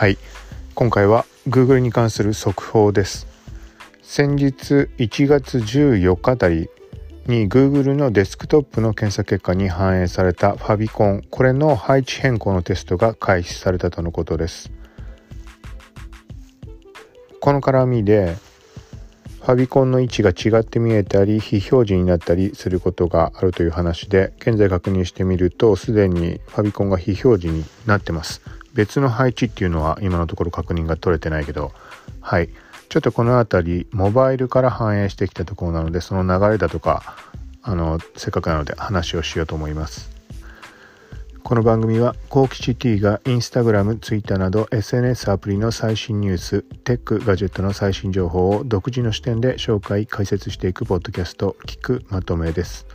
はい。今回は Google に関する速報です。先日1月14日あたりに Google のデスクトップの検査結果に反映されたファビコン。これの配置変更のテストが開始されたとのことです。この絡みでファビコンの位置が違って見えたり非表示になったりすることがあるという話で現在確認してみるとすでにファビコンが非表示になってます。別の配置っていうのは今のところ確認が取れてないけどはいちょっとこの辺りモバイルから反映してきたところなのでその流れだとかあのせっかくなので話をしようと思いますこの番組はコーキチ T がインスタグラム、ツイッターなど SNS アプリの最新ニュース、テック、ガジェットの最新情報を独自の視点で紹介、解説していくポッドキャスト、聞くまとめです。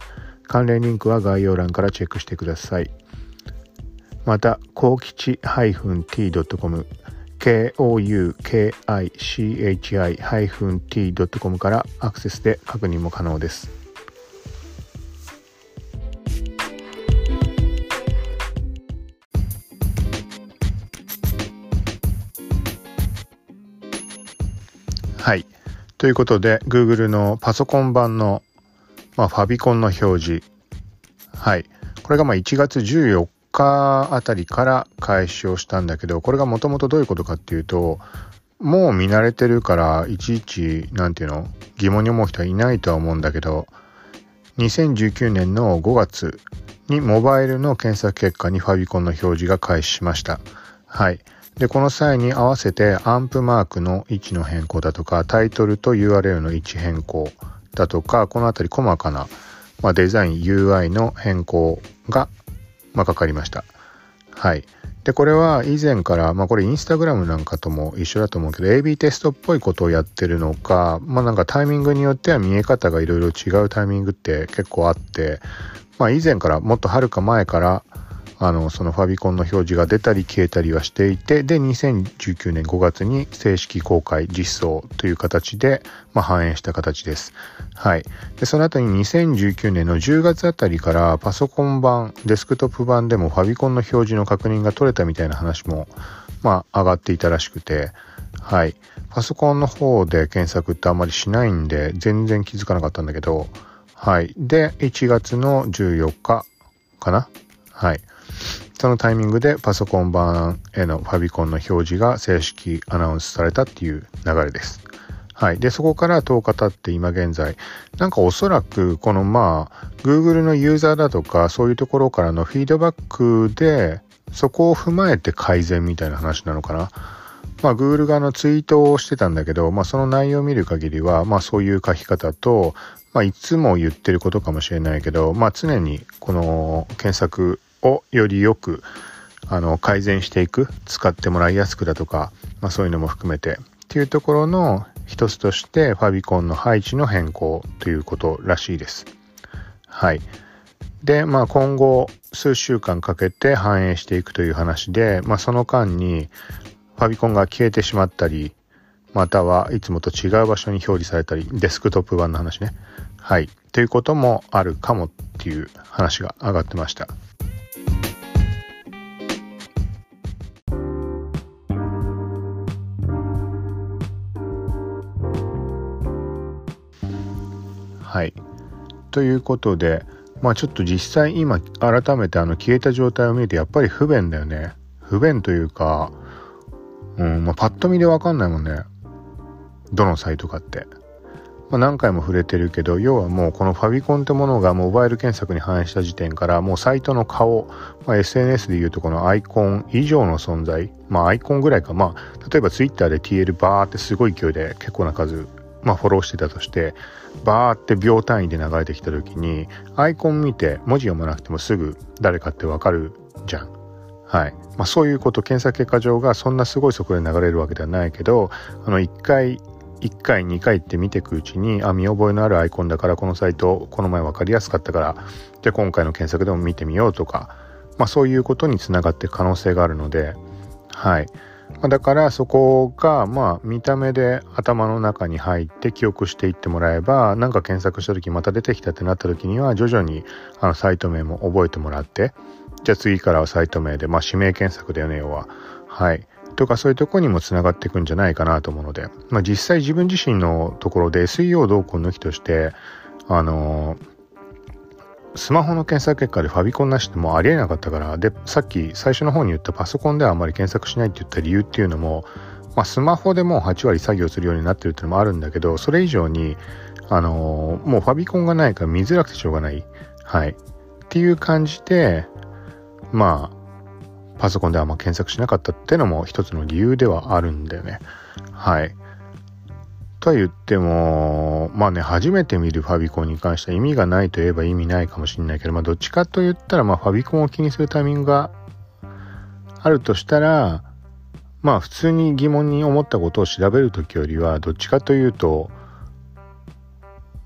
関連リンクは概要欄からチェックしてください。また、コーキチ -t.com koukichi-t.com からアクセスで確認も可能です。はい。ということで、Google のパソコン版の、まあ、ファビコンの表示。はい。これがまあ1月14日あたりから開始をしたんだけど、これがもともとどういうことかっていうと、もう見慣れてるから、いちいち、なんていうの疑問に思う人はいないとは思うんだけど、2019年の5月にモバイルの検索結果にファビコンの表示が開始しました。はい。で、この際に合わせてアンプマークの位置の変更だとか、タイトルと URL の位置変更だとか、このあたり細かな、まあ、デザイン UI の変更が、まあ、かかりました。はい。で、これは以前から、まあこれインスタグラムなんかとも一緒だと思うけど、AB テストっぽいことをやってるのか、まあなんかタイミングによっては見え方がいろいろ違うタイミングって結構あって、まあ以前からもっとはるか前から、あのそのファビコンの表示が出たり消えたりはしていてで2019年5月に正式公開実装という形で、まあ、反映した形です。はい、でその後に2019年の10月あたりからパソコン版デスクトップ版でもファビコンの表示の確認が取れたみたいな話も、まあ、上がっていたらしくてはい。パソコンの方で検索ってあんまりしないんで全然気づかなかったんだけどはい。で1月の14日かなはい。そのタイミングでパソコン版へのファビコンの表示が正式アナウンスされたっていう流れです。はい。で、そこから10日経って今現在、なんかおそらくこのまあ、Google のユーザーだとか、そういうところからのフィードバックで、そこを踏まえて改善みたいな話なのかな。まあ、Google がのツイートをしてたんだけど、まあ、その内容を見る限りは、まあ、そういう書き方と、まあ、いつも言ってることかもしれないけど、まあ、常にこの検索をよりよくあの改善していく使ってもらいやすくだとか、まあ、そういうのも含めてっていうところの一つとしてファビコンの配置の変更ということらしいです。はい。で、まあ今後数週間かけて反映していくという話で、まあその間にファビコンが消えてしまったり、またはいつもと違う場所に表示されたり、デスクトップ版の話ね。はい。ということもあるかもっていう話が上がってました。はい。ということで、まあちょっと実際今改めてあの消えた状態を見てやっぱり不便だよね。不便というか、うん、まあパッと見でわかんないもんね。どのサイトかって。まあ、何回も触れてるけど、要はもうこのファビコンってものがモバイル検索に反映した時点からもうサイトの顔、まあ、SNS でいうとこのアイコン以上の存在、まあアイコンぐらいか、まあ例えば Twitter で TL バーってすごい勢いで結構な数まあ、フォローしてたとしてバーって秒単位で流れてきた時にアイコン見て文字読まなくてもすぐ誰かってわかるじゃん。はいまあ、そういうこと検索結果上がそんなすごい速度で流れるわけではないけどあの1回1回2回って見ていくうちにあ見覚えのあるアイコンだからこのサイトこの前分かりやすかったからじゃあ今回の検索でも見てみようとか、まあ、そういうことにつながっていく可能性があるのではい。だからそこがまあ見た目で頭の中に入って記憶していってもらえば何か検索した時また出てきたってなった時には徐々にあのサイト名も覚えてもらってじゃあ次からはサイト名でまあ指名検索だよね要は。はい。とかそういうとこにもつながっていくんじゃないかなと思うので、まあ、実際自分自身のところで SEO 動向抜きとしてあのスマホの検索結果でファビコンなしってもうありえなかったからでさっき最初の方に言ったパソコンではあまり検索しないって言った理由っていうのも、まあ、スマホでもう8割作業するようになってるっていうのもあるんだけどそれ以上にあのもうファビコンがないから見づらくてしょうがないはいっていう感じでまあパソコンではあんま検索しなかったっていうのも一つの理由ではあるんだよね。はい。と言っても、まあね、初めて見るファビコンに関しては意味がないといえば意味ないかもしれないけど、まあどっちかと言ったら、まあファビコンを気にするタイミングがあるとしたら、まあ普通に疑問に思ったことを調べるときよりは、どっちかというと、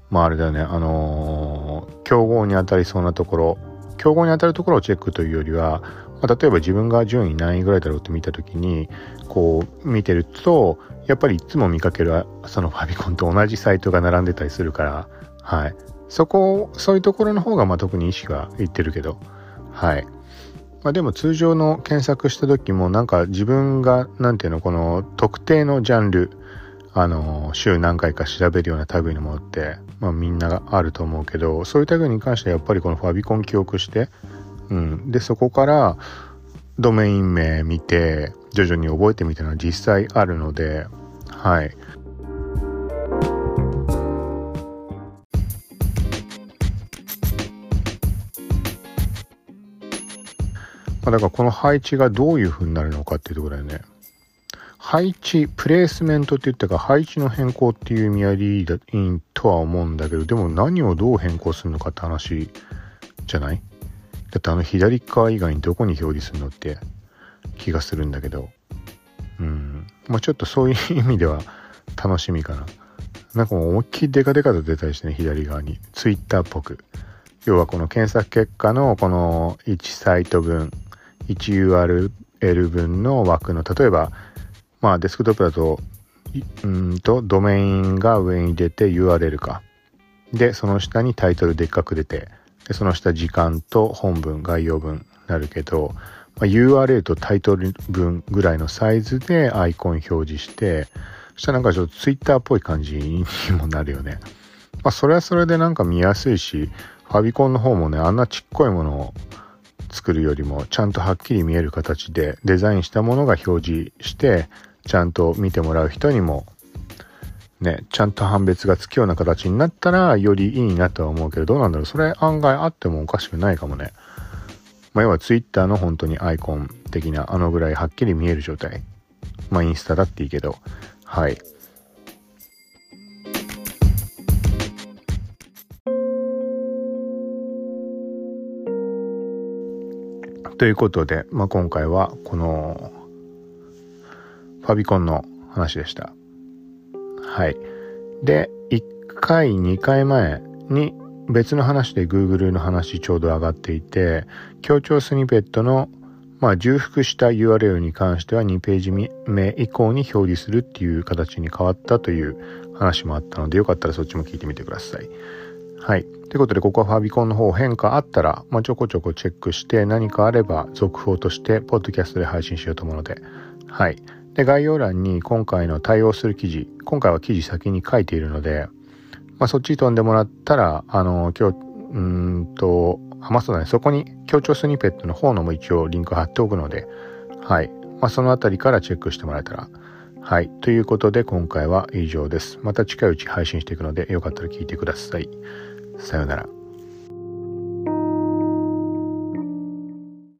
まああれだよね、あのー、競合に当たりそうなところ、競合に当たるところをチェックというよりは、まあ、例えば自分が順位何位ぐらいだろうって見た時にこう見てるとやっぱりいつも見かけるそのファビコンと同じサイトが並んでたりするからはい。そこそういうところの方がまあ特に意識がいってるけどはい。まあ、でも通常の検索した時もなんか自分が何ていうのこの特定のジャンルあの週何回か調べるような類のものって、まあ、みんながあると思うけどそういう類に関してはやっぱりこのファビコン記憶してうん、でそこからドメイン名見て徐々に覚えてみたのは実際あるのではい。まあだからこの配置がどういう風になるのかっていうところだよね。配置、プレイスメントって言ったか配置の変更っていう意味合いでいいとは思うんだけど、でも何をどう変更するのかって話じゃない？だってあの左側以外にどこに表示するのって？気がするんだけど。うん。まあちょっとそういう意味では楽しみかな。なんかもう思いっきりデカデカと出たりしてね左側に。ツイッターっぽく。要はこの検索結果のこの1サイト分 1URL 分の枠の例えばまあデスクトップだとうんとドメインが上に出て URL か。でその下にタイトルでっかく出てでその下時間と本文概要文なるけど、ま、URL とタイトル文ぐらいのサイズでアイコン表示してそしたらなんかちょっと Twitter っぽい感じにもなるよね。まあそれはそれでなんか見やすいしファビコンの方もねあんなちっこいものを作るよりもちゃんとはっきり見える形でデザインしたものが表示してちゃんと見てもらう人にもね、ちゃんと判別がつくような形になったら、よりいいなとは思うけど、どうなんだろう？それ案外あってもおかしくないかもね。まあ、要は Twitter の本当にアイコン的な、あのぐらいはっきり見える状態。まあ、インスタだっていいけど。はい。ということで、まあ、今回はこのファビコンの話でした。はい。で、1回、2回前に別の話で Google の話ちょうど上がっていて、強調スニペットのまあ、重複した URL に関しては2ページ目以降に表示するっていう形に変わったという話もあったので、よかったらそっちも聞いてみてください。はい。ということで、ここはファビコンの方変化あったら、まあ、ちょこちょこチェックして、何かあれば続報として、ポッドキャストで配信しようと思うので、はい。で、概要欄に今回の対応する記事、今回は記事先に書いているので、まあ、そっち飛んでもらったら、あの、今日、うんと、あ、まあそうだね、そこに協調スニペットの方のも一応リンク貼っておくので、はい。まあ、そのあたりからチェックしてもらえたら。はい。ということで、今回は以上です。また近いうち配信していくので、よかったら聞いてください。さようなら。